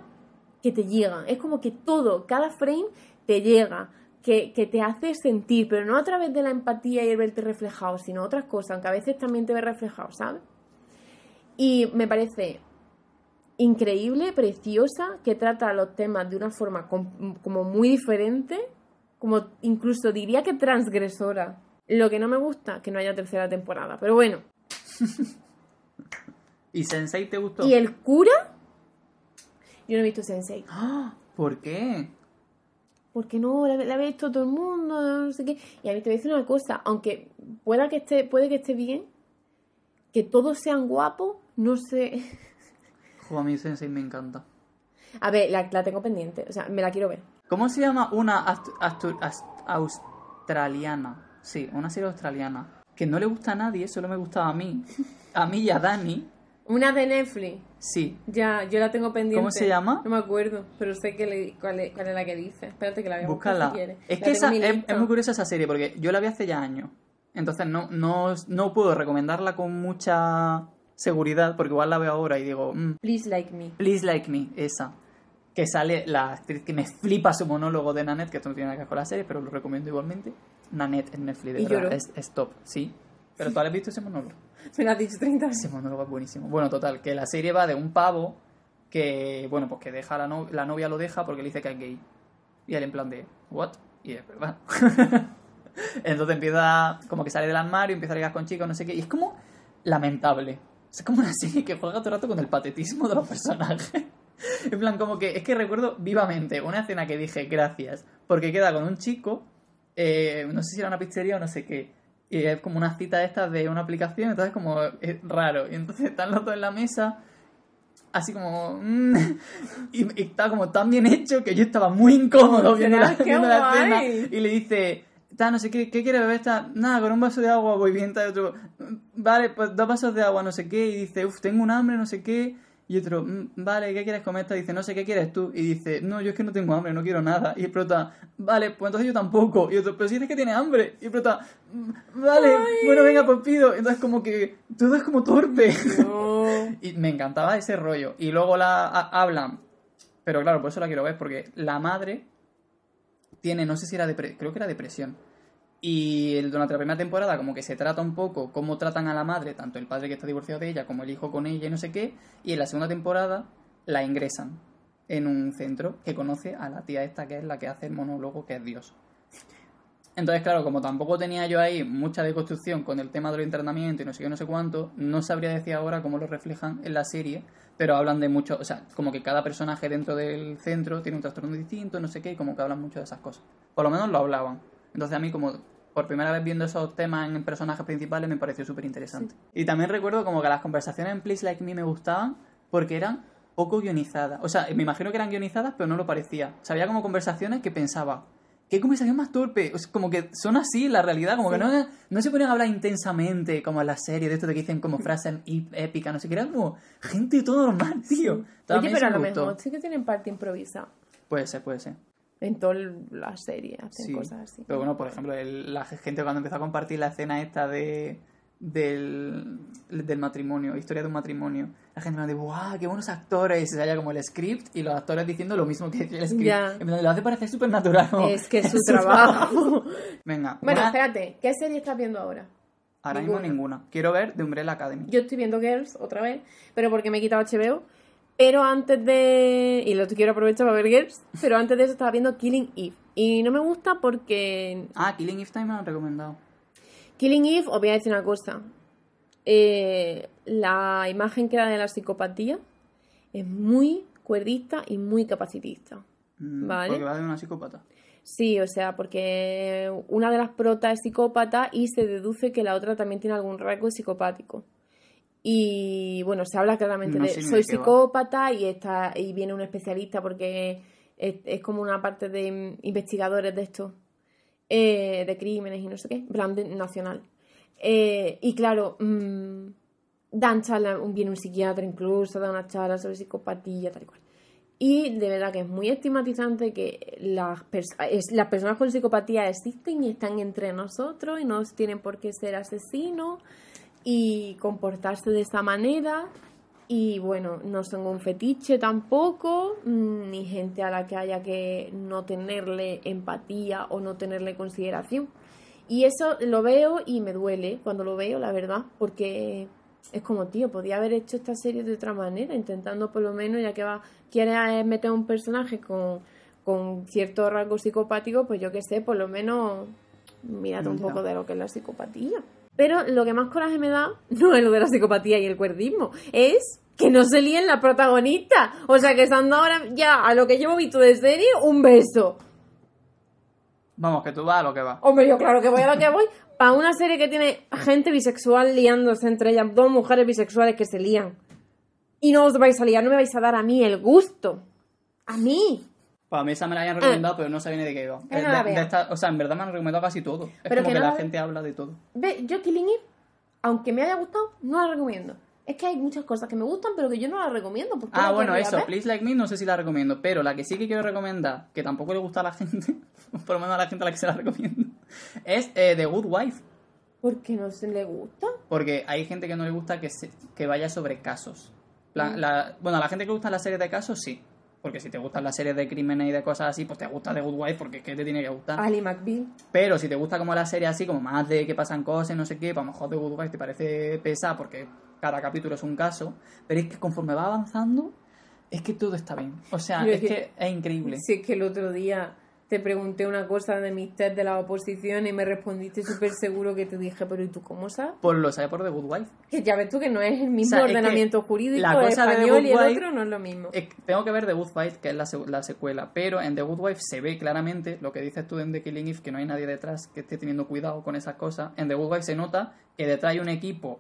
que te llegan. Es como que todo, cada frame te llega, que, que te hace sentir, pero no a través de la empatía y el verte reflejado, sino otras cosas, aunque a veces también te ves reflejado, ¿sabes? Y me parece increíble, preciosa, que trata los temas de una forma com- como muy diferente, como incluso diría que transgresora. Lo que no me gusta, que no haya tercera temporada, pero bueno. [LAUGHS] ¿Y Sensei te gustó? ¿Y el cura? Yo no he visto Sensei. ¡Ah! ¿Por qué? Porque no, la, la había visto todo el mundo, no sé qué. Y a mí te voy a decir una cosa, aunque pueda que esté, puede que esté bien, que todos sean guapos, no sé. Jo, a mí Sensei me encanta. A ver, la, la tengo pendiente, o sea, me la quiero ver. ¿Cómo se llama una australiana? Sí, una serie australiana. Que no le gusta a nadie, solo me gustaba a mí. A mí y a Dani. Una de Netflix. Sí. Ya, yo la tengo pendiente. ¿Cómo se llama? No me acuerdo, pero sé que le- cuál, es, cuál es la que dice. Espérate que la voy a Búscala. si quieres. Es La que esa, es muy curiosa esa serie porque yo la vi hace ya años. Entonces no, no, no puedo recomendarla con mucha seguridad porque igual la veo ahora y digo, mm, Please like me. Please Like Me, esa. Que sale la actriz que me flipa su monólogo de Nanette, que esto no tiene nada que ver con la serie, pero lo recomiendo igualmente. Nanette en Netflix, de Y verdad, es, es top, sí. Pero tú has visto ese monólogo. Me lo has dicho 30 Ese veces. monólogo es buenísimo. Bueno, total, que la serie va de un pavo que, bueno, pues que deja a la, no- la novia lo deja porque le dice que es gay. Y él en plan de, ¿what? Y es verdad. [LAUGHS] Entonces empieza, como que sale del armario, empieza a ligar con chicos, no sé qué. Y es como lamentable. Es como una serie que juega todo el rato con el patetismo de los personajes. [LAUGHS] En plan, como que es que recuerdo vivamente una escena que dije gracias, porque queda con un chico, eh, no sé si era una pizzería o no sé qué, y es como una cita de estas de una aplicación, entonces como es raro. Y entonces están los dos en la mesa, así como... mm, [LAUGHS] y, y está como tan bien hecho que yo estaba muy incómodo viendo la, ¡Qué viendo la escena y le dice... "Ta, no sé qué, ¿qué quiere beber? Está, nada, con un vaso de agua voy bien, tal", otro, vale, pues dos vasos de agua, no sé qué, y dice, uff, tengo un hambre, no sé qué, y otro, "Mm, vale, ¿qué quieres comer? Esta dice, no sé, ¿qué quieres tú? Y dice, no, yo es que no tengo hambre, no quiero nada. Y el prota, vale, pues entonces yo tampoco. Y otro, pero si dices que tiene hambre. Y el prota, "Mm, vale, bueno, venga, pues pido. Entonces como que todo es como torpe. No. [LAUGHS] Y me encantaba ese rollo. Y luego la a- hablan. Pero claro, por eso la quiero ver, porque la madre tiene, no sé si era depre- creo que era depresión. Y durante la primera temporada como que se trata un poco cómo tratan a la madre, tanto el padre que está divorciado de ella como el hijo con ella y no sé qué. Y en la segunda temporada la ingresan en un centro que conoce a la tía esta que es la que hace el monólogo que es Dios. Entonces, claro, como tampoco tenía yo ahí mucha deconstrucción con el tema del internamiento y no sé qué, no sé cuánto, no sabría decir ahora cómo lo reflejan en la serie, pero hablan de mucho, o sea, como que cada personaje dentro del centro tiene un trastorno distinto, no sé qué, y como que hablan mucho de esas cosas. Por lo menos lo hablaban. Entonces a mí como por primera vez viendo esos temas en personajes principales me pareció súper interesante. Y también recuerdo como que las conversaciones en Please Like Me me gustaban porque eran poco guionizadas. O sea, me imagino que eran guionizadas, pero no lo parecía. O sea, había como conversaciones que pensaba, ¿qué conversación más torpe? O sea, como que son así la realidad, como que no, no se ponen a hablar intensamente como en la serie, de esto de que dicen como frases épicas, no sé qué, era como gente todo normal, tío. Entonces, Oye, pero sí a lo mejor sí que tienen parte improvisada. Puede ser, puede ser. En todas las series hacen Sí. cosas así. Pero bueno, por ejemplo, el- la gente cuando empezó a compartir la escena esta de del, del matrimonio, historia de un matrimonio, la gente me dice, ¡guau! ¡Qué buenos actores! Y se halla como el script y los actores diciendo lo mismo que el script. Ya. En Lo hace parecer súper natural. [LAUGHS] Es que es su [LAUGHS] trabajo. Venga, [LAUGHS] bueno, una- espérate, ¿qué serie estás viendo ahora? ahora mismo ninguna. ninguna. Quiero ver The Umbrella Academy. Yo estoy viendo Girls otra vez, pero porque me he quitado HBO. Pero antes de. Y lo quiero aprovechar para ver Girls. Pero antes de eso estaba viendo Killing Eve. Y no me gusta porque. Ah, Killing Eve Time me lo han recomendado. Killing Eve, os voy a decir una cosa. Eh, la imagen que da de la psicopatía es muy cuerdista y muy capacitista. Mm, Vale. Porque va de una psicópata. Sí, o sea, porque una de las protas es psicópata y se deduce que la otra también tiene algún rasgo psicopático. Y bueno, se habla claramente No de soy psicópata y está y viene un especialista porque es, es como una parte de mm, investigadores de esto, eh, de crímenes y no sé qué, plan nacional. Eh, y claro, mm, dan charla, viene un psiquiatra incluso, da una charla sobre psicopatía, tal y cual. Y de verdad que es muy estigmatizante que las, pers- es- las personas con psicopatía existen y están entre nosotros y no tienen por qué ser asesinos y comportarse de esa manera. Y bueno, no son un fetiche tampoco, mm, ni gente a la que haya que no tenerle empatía o no tenerle consideración. Y eso lo veo y me duele cuando lo veo, la verdad, porque es como, tío, podía haber hecho esta serie de otra manera, intentando por lo menos, ya que va, quiere meter un personaje con, con cierto rasgo psicopático, pues yo que sé, por lo menos mírate un poco de lo que es la psicopatía. Pero lo que más coraje me da [LAUGHS] no es lo de la psicopatía y el cuerdismo, es que no se líen la protagonista. O sea, que estando ahora ya a lo que llevo visto de serie, un beso. Vamos, que tú vas a lo que vas. Hombre, yo claro que voy a lo que voy. [LAUGHS] Para una serie que tiene gente bisexual liándose entre ellas, dos mujeres bisexuales que se lían. Y no os vais a liar, no me vais a dar a mí el gusto. A mí. Para mí esa me la habían recomendado, pero no sabía ni de qué iba. De- de esta- o sea, en verdad me han recomendado casi todo. Es Pero como que que, no la gente habla de todo. Ve, yo Killing Eve, aunque me haya gustado, no la recomiendo. Es que hay muchas cosas que me gustan, pero que yo no la recomiendo. porque Ah, bueno, eso, ver. Please Like Me no sé si la recomiendo, pero la que sí que quiero recomendar, que tampoco le gusta a la gente, [LAUGHS] por lo menos a la gente a la que se la recomiendo, es eh, The Good Wife. ¿Por qué no se le gusta? Porque hay gente que no le gusta que, se- que vaya sobre casos. La- Mm. la- bueno, a la gente que le gustan las series de casos, sí. Porque si te gustan las series de crímenes y de cosas así, pues te gusta The Good Wife porque es que te tiene que gustar. Ali McBeal. Pero si te gusta como la serie así, como más de que pasan cosas no sé qué, pues a lo mejor The Good Wife te parece pesada porque cada capítulo es un caso. Pero es que conforme va avanzando, es que todo está bien. O sea, es que, que- es increíble. Si es que el otro día te pregunté una cosa de mis test de la oposición y me respondiste súper seguro que te dije, pero ¿y tú cómo sabes? Pues lo sabe por The Good Wife. Que ya ves tú que no es el mismo O sea, es que ordenamiento jurídico, la cosa de español Good y el Wife- otro no es lo mismo. Tengo que ver The Good Wife, que es la, la secuela. Pero en The Good Wife se ve claramente lo que dices tú en The Killing Eve, que no hay nadie detrás que esté teniendo cuidado con esas cosas. En The Good Wife se nota que detrás hay un equipo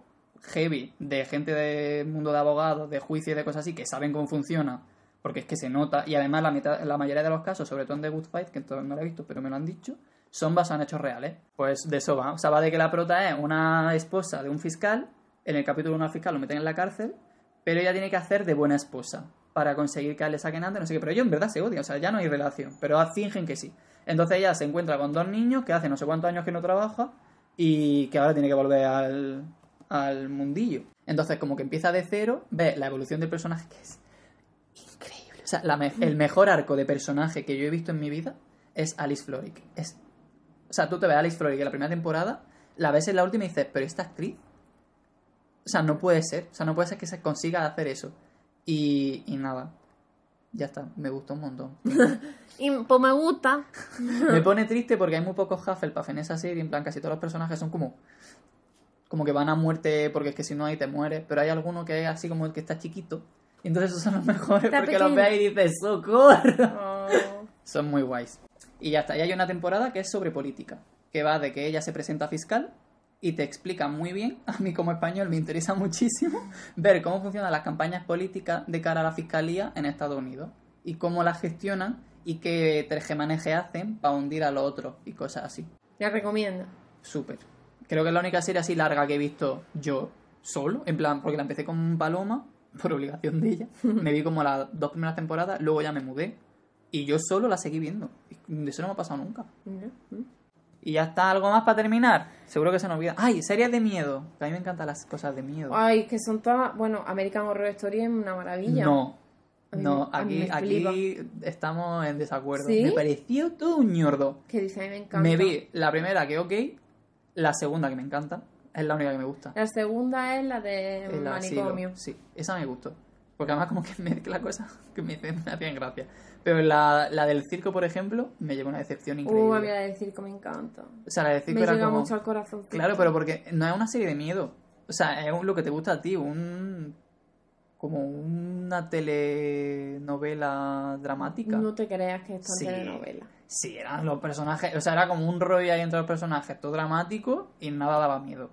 heavy de gente del mundo de abogados, de juicio y de cosas así, que saben cómo funciona. Porque es que se nota. Y además la, mitad, la mayoría de los casos, sobre todo en The Good Fight, que todavía no lo he visto, pero me lo han dicho, son basados en hechos reales. Pues de eso va. O sea, va de que la prota es una esposa de un fiscal. En el capítulo 1 al fiscal lo meten en la cárcel pero ella tiene que hacer de buena esposa para conseguir que le saquen antes, no sé qué. Pero ellos en verdad se odian, o sea, ya no hay relación, pero fingen que sí. Entonces ella se encuentra con dos niños que hace no sé cuántos años que no trabaja y que ahora tiene que volver al, al mundillo. Entonces, como que empieza de cero, ve la evolución del personaje que es sea, la me- el mejor arco de personaje que yo he visto en mi vida es Alice Florrick. Es, o sea, tú te ves a Alice Florrick en la primera temporada, la ves en la última y dices, pero esta actriz o sea, no puede ser. O sea, no puede ser que se consiga hacer eso. Y, y nada. Ya está. Me gustó un montón. [LAUGHS] Y pues me gusta. [LAUGHS] Me pone triste porque hay muy pocos Hufflepuff en esa serie. En plan, casi todos los personajes son como... Como que van a muerte porque es que si no ahí te mueres. Pero hay alguno que es así como el que está chiquito. Entonces esos son los mejores Está porque los ves y dices ¡Socorro! Oh. Son muy guays. Y ya está. Y hay una temporada que es sobre política. Que va de que ella se presenta fiscal y te explica muy bien. [LAUGHS] A mí como español me interesa muchísimo ver cómo funcionan las campañas políticas de cara a la fiscalía en Estados Unidos. Y cómo las gestionan y qué tergemaneje hacen para hundir a los otros y cosas así. La recomiendo. Súper. Creo que es la única serie así larga que he visto yo solo. En plan, porque la empecé con Paloma, por obligación de ella. [LAUGHS] Me vi como las dos primeras temporadas, luego ya me mudé. Y yo solo la seguí viendo. Y Eso no me ha pasado nunca. Y ya está, algo más para terminar. Seguro que se nos olvida. ¡Ay! Series de miedo. A mí me encantan las cosas de miedo. Ay, que son todas. Bueno, American Horror Story es una maravilla. No. Mí No, aquí, aquí estamos en desacuerdo. ¿Sí? Me pareció todo un ñordo. Que dice, a mí me encanta. Me vi la primera que ok, la segunda que me encanta, es la única que me gusta. La segunda es la de Es la asilo. manicomio. Sí, esa me gustó. Porque además como que mezcla [LAUGHS] cosas que me, me hacían gracia. Pero la, la del circo, por ejemplo, me llevó una decepción increíble. Uh, a mí la del circo me encanta. O sea, la del circo Me era llega como... mucho al corazón. Claro, pero porque no es una serie de miedo. O sea, es lo que te gusta a ti, un... Como una telenovela dramática. No te creas que es tan Sí. telenovela. Sí, eran los personajes... O sea, era como un rollo ahí entre los personajes, todo dramático y nada daba miedo.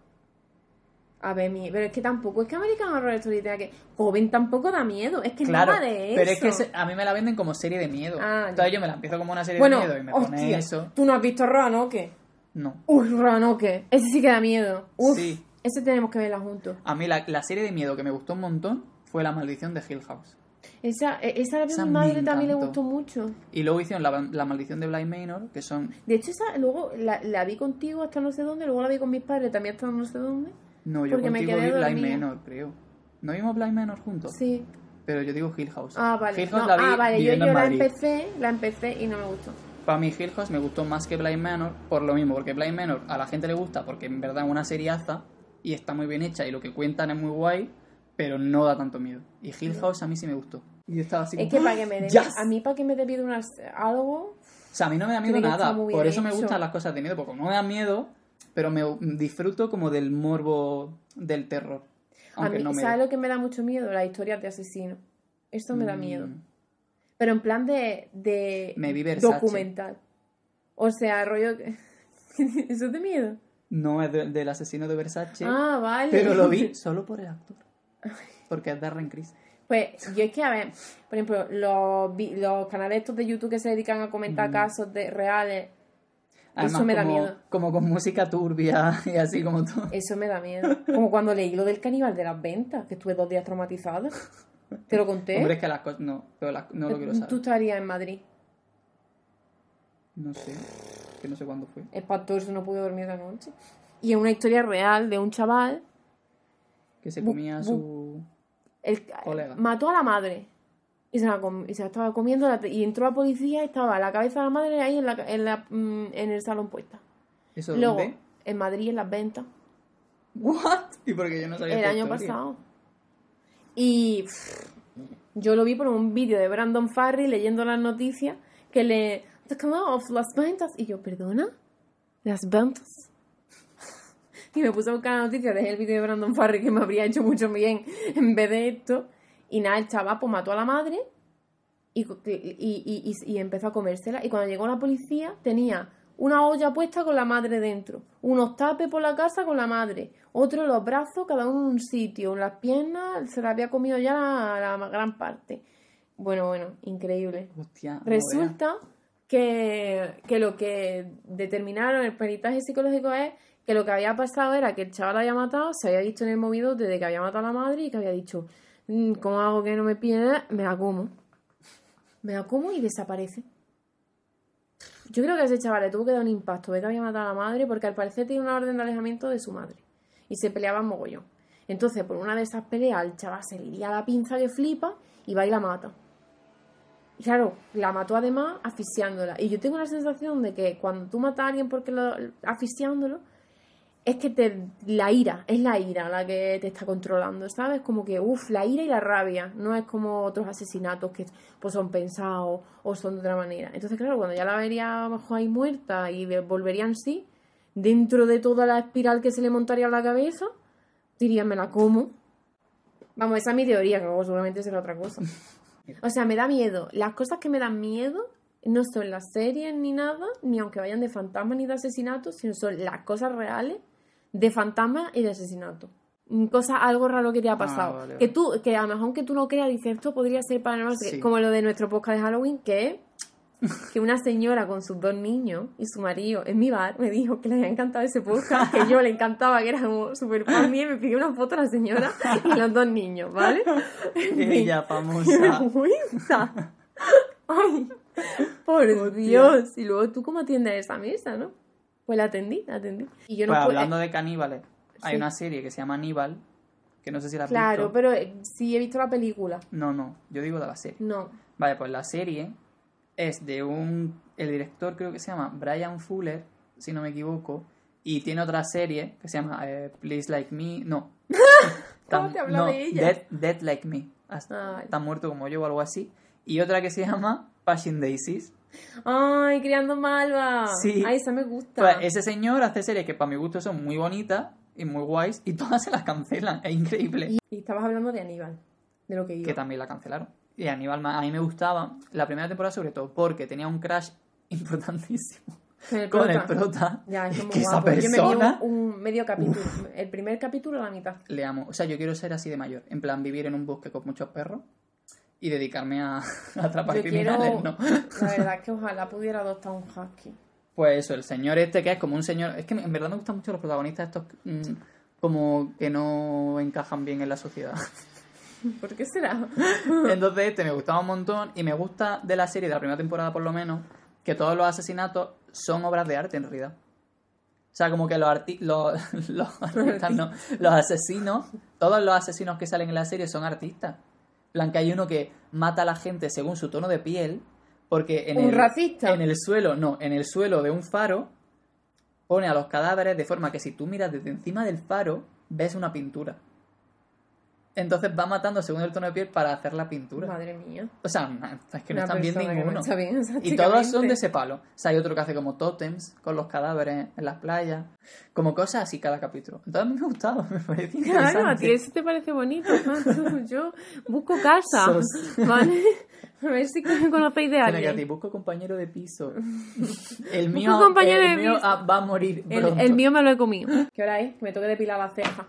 A ver, mi... pero es que tampoco es que American Horror Story tenga que. Joven tampoco da miedo. Es que Claro, no va de eso. pero es que se- a mí me la venden como serie de miedo. Ah. Entonces yo me la empiezo como una serie Bueno, de miedo y me pone hostia, eso. ¿Tú no has visto Roanoke? No. Uy, Roanoke. Ese sí que da miedo. Uf, Sí. ese tenemos que verla juntos. A mí la, la serie de miedo que me gustó un montón fue La maldición de Hill House. Esa, e- esa la vi a Esa mi madre también le gustó mucho. Y luego hicieron la, la maldición de Bly Manor, que son... De hecho, esa luego la, la vi contigo hasta no sé dónde, luego la vi con mis padres también hasta no sé dónde. No, yo Porque me contigo quedé vi Bly. Manor, creo. ¿No vimos Bly Manor juntos? Sí. Pero yo digo Hill House. Ah, vale. Hill House No, la vi ah, vale. Yo, yo la Madrid. empecé, la empecé y no me gustó. Para mí Hill House me gustó más que Blind Manor por lo mismo, porque Blind Manor a la gente le gusta porque en verdad es una seriaza y está muy bien hecha y lo que cuentan es muy guay, pero no da tanto miedo. Y Hill House a mí sí me gustó. Y yo estaba así Es como, que para que me dé ¡Yes! a mí para que me dé miedo algo, O sea, a mí no me da miedo nada, por eso me gustan las cosas de miedo, porque no me da miedo, pero me disfruto como del morbo del terror. a mí, no me ¿sabes lo que me da mucho miedo? Las historias de asesinos. Esto me da Mm. miedo. Pero en plan de, de Me vi documental. O sea, rollo que... [LAUGHS] ¿Eso es de miedo? No, es de- del asesino de Versace, Ah, vale. pero lo vi [LAUGHS] solo por el actor. Porque es Darren Criss. Pues yo es que, a ver, por ejemplo, los, los canales estos de YouTube que se dedican a comentar casos de reales, Eso me da como, miedo. Como con música turbia [LAUGHS] y así como todo. eso me da miedo. Como cuando leí lo del caníbal de las ventas, que estuve dos días traumatizada. ¿Te lo conté? Hombre, es que las cosas... No, pero las- no lo quiero Tú saber. estarías en Madrid. No sé. Que no sé cuándo fue. Espantoso, no pude dormir la noche. Y es una historia real de un chaval. Que se comía bu- su... El, Colega. mató a la madre. Y se la, com- y se la estaba comiendo. la- y entró la policía y estaba la cabeza de la madre ahí en, la, en, la- mm, en el salón puesta. ¿Eso Luego, dónde? en Madrid, en las ventas. ¿What? [LAUGHS] ¿Y por qué yo no sabía el año historia? pasado. Y pff, yo lo vi por un vídeo de Brandon Farry leyendo las noticias que le... Of las ventas. Y yo, ¿perdona? ¿Las ventas? [LAUGHS] Y me puse a buscar las noticias, dejé el vídeo de Brandon Farry que me habría hecho mucho bien en vez de esto. Y nada, el chaval pues mató a la madre y, y, y- empezó a comérsela. Y cuando llegó la policía tenía una olla puesta con la madre dentro, unos tapes por la casa con la madre, otro en los brazos, cada uno en un sitio, en las piernas se la había comido ya la, la gran parte. Bueno, bueno, increíble. Hostia, Resulta que, que lo que determinaron el peritaje psicológico es que lo que había pasado era que el chaval había matado, se había visto en el movido desde que había matado a la madre y que había dicho, "Mm, ¿cómo hago que no me pille? Me la como. Me la como y desaparece. Yo creo que a ese chaval le tuvo que dar un impacto de que había matado a la madre porque al parecer tiene una orden de alejamiento de su madre. Y se peleaban mogollón. Entonces, por una de esas peleas, el chaval se le iría la pinza que flipa y va y la mata. Y claro, la mató además asfixiándola. Y yo tengo la sensación de que cuando tú matas a alguien porque lo asfixiándolo, es que te la ira, es la ira la que te está controlando, ¿sabes? Como que, uff, la ira y la rabia, no es como otros asesinatos que pues son pensados o son de otra manera. Entonces, claro, cuando ya la vería mejor ahí muerta y volvería en sí, dentro de toda la espiral que se le montaría a la cabeza, diría, me la como. Vamos, esa es mi teoría, que luego seguramente será otra cosa. O sea, me da miedo. Las cosas que me dan miedo no son las series ni nada, ni aunque vayan de fantasmas ni de asesinatos, sino son las cosas reales de fantasmas y de asesinatos. Mm, Cosas, algo raro que te ha pasado. vale, Que tú, que a lo mejor que tú no creas, dices, esto podría ser paranormal, Sí. como lo de nuestro podcast de Halloween, que es [LAUGHS] que una señora con sus dos niños y su marido en mi bar me dijo que le había encantado ese podcast, que yo le encantaba, que era como súper mía, y me pidió una foto a la señora y los dos niños, ¿vale? [LAUGHS] Ella ¡Qué famosa. vergüenza! [LAUGHS] Ay, Por. Dios. Y luego tú cómo atiendes esa mesa, ¿no? Pues la atendí, la atendí. Y yo no Pues pude- hablando de caníbales, hay Sí. una serie que se llama Aníbal, que no sé si la has Claro, visto. pero eh, sí he visto la película. No, no, yo digo de la serie. No. Vale, pues la serie es de un... El director creo que se llama Brian Fuller, si no me equivoco, y tiene otra serie que se llama eh, Please Like Me... No. [LAUGHS] [LAUGHS] ¿Cómo Tan- te habla no, de ella? Dead, Dead Like Me. Hasta-. Tan muerto como yo o algo así. Y otra que se llama Passion Daisies. Ay, criando malva. Sí. Ay, esa me gusta. Pues ese señor hace series que para mi gusto son muy bonitas y muy guays y todas se las cancelan. Es increíble. Y estabas hablando de Aníbal, de lo que iba. Que también la cancelaron. Y Aníbal a mí me gustaba la primera temporada sobre todo porque tenía un crash importantísimo Con el con el prota. Ya, es Es que esa guapo. Yo me vi persona un, un medio capítulo. El primer capítulo a la mitad. le amo. O sea, yo quiero ser así de mayor. En plan, vivir en un bosque con muchos perros y dedicarme a, [LAUGHS] a atrapar Yo quiero, criminales, ¿no? la verdad es que [LAUGHS] ojalá pudiera adoptar un husky. Pues eso, el señor este que es como un señor... Es que en verdad me gustan mucho los protagonistas estos mm, como que no encajan bien en la sociedad. [LAUGHS] ¿Por qué será? Entonces este me gustaba un montón y me gusta de la serie, de la primera temporada por lo menos, que todos los asesinatos son obras de arte en realidad. O sea, como que los, arti- los, los artistas, no, los asesinos, todos los asesinos que salen en la serie son artistas. En plan, que hay uno que mata a la gente según su tono de piel, porque en ¿Un el, racista? en el suelo, no, en el suelo de un faro pone a los cadáveres de forma que si tú miras desde encima del faro, ves una pintura. Entonces va matando según el tono de piel para hacer la pintura. Madre mía. O sea, es que no Una están bien no ninguno. está bien, [LAUGHS] y todos son de ese palo. O sea, hay otro que hace como tótems con los cadáveres en las playas. Como cosas así cada capítulo. Entonces a mí me gustaba, [LAUGHS] me parecía Claro, a interesante. ti eso te parece bonito. Yo busco casa. [LAUGHS] Sos- ¿Vale? A ver si conocéis de Tiene que a ti, alguien. busco compañero de piso. El mío, compañero el de mío piso. va a morir El, pronto. el mío me lo he comido. ¿Qué hora es? Que me toque depilar la ceja.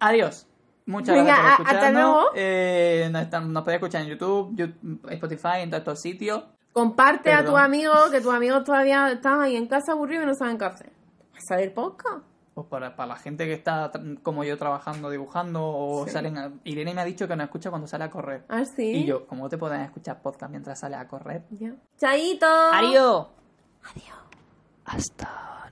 Adiós. Muchas Venga, gracias por a- hasta escucharnos. luego. Eh, nos, nos podéis escuchar en YouTube, Spotify, en todos estos sitios. Comparte a tus amigos, que tus amigos todavía están ahí en casa aburridos y no saben qué hacer. ¿Vas a ver podcast? Pues para, para la gente que está como yo trabajando, dibujando, o Sí. salen a- Irene me ha dicho que nos escucha cuando sale a correr. Ah, sí. Y yo, ¿cómo te pueden escuchar podcast mientras sale a correr? Ya. Chaito. ¡Adiós! Adiós. Hasta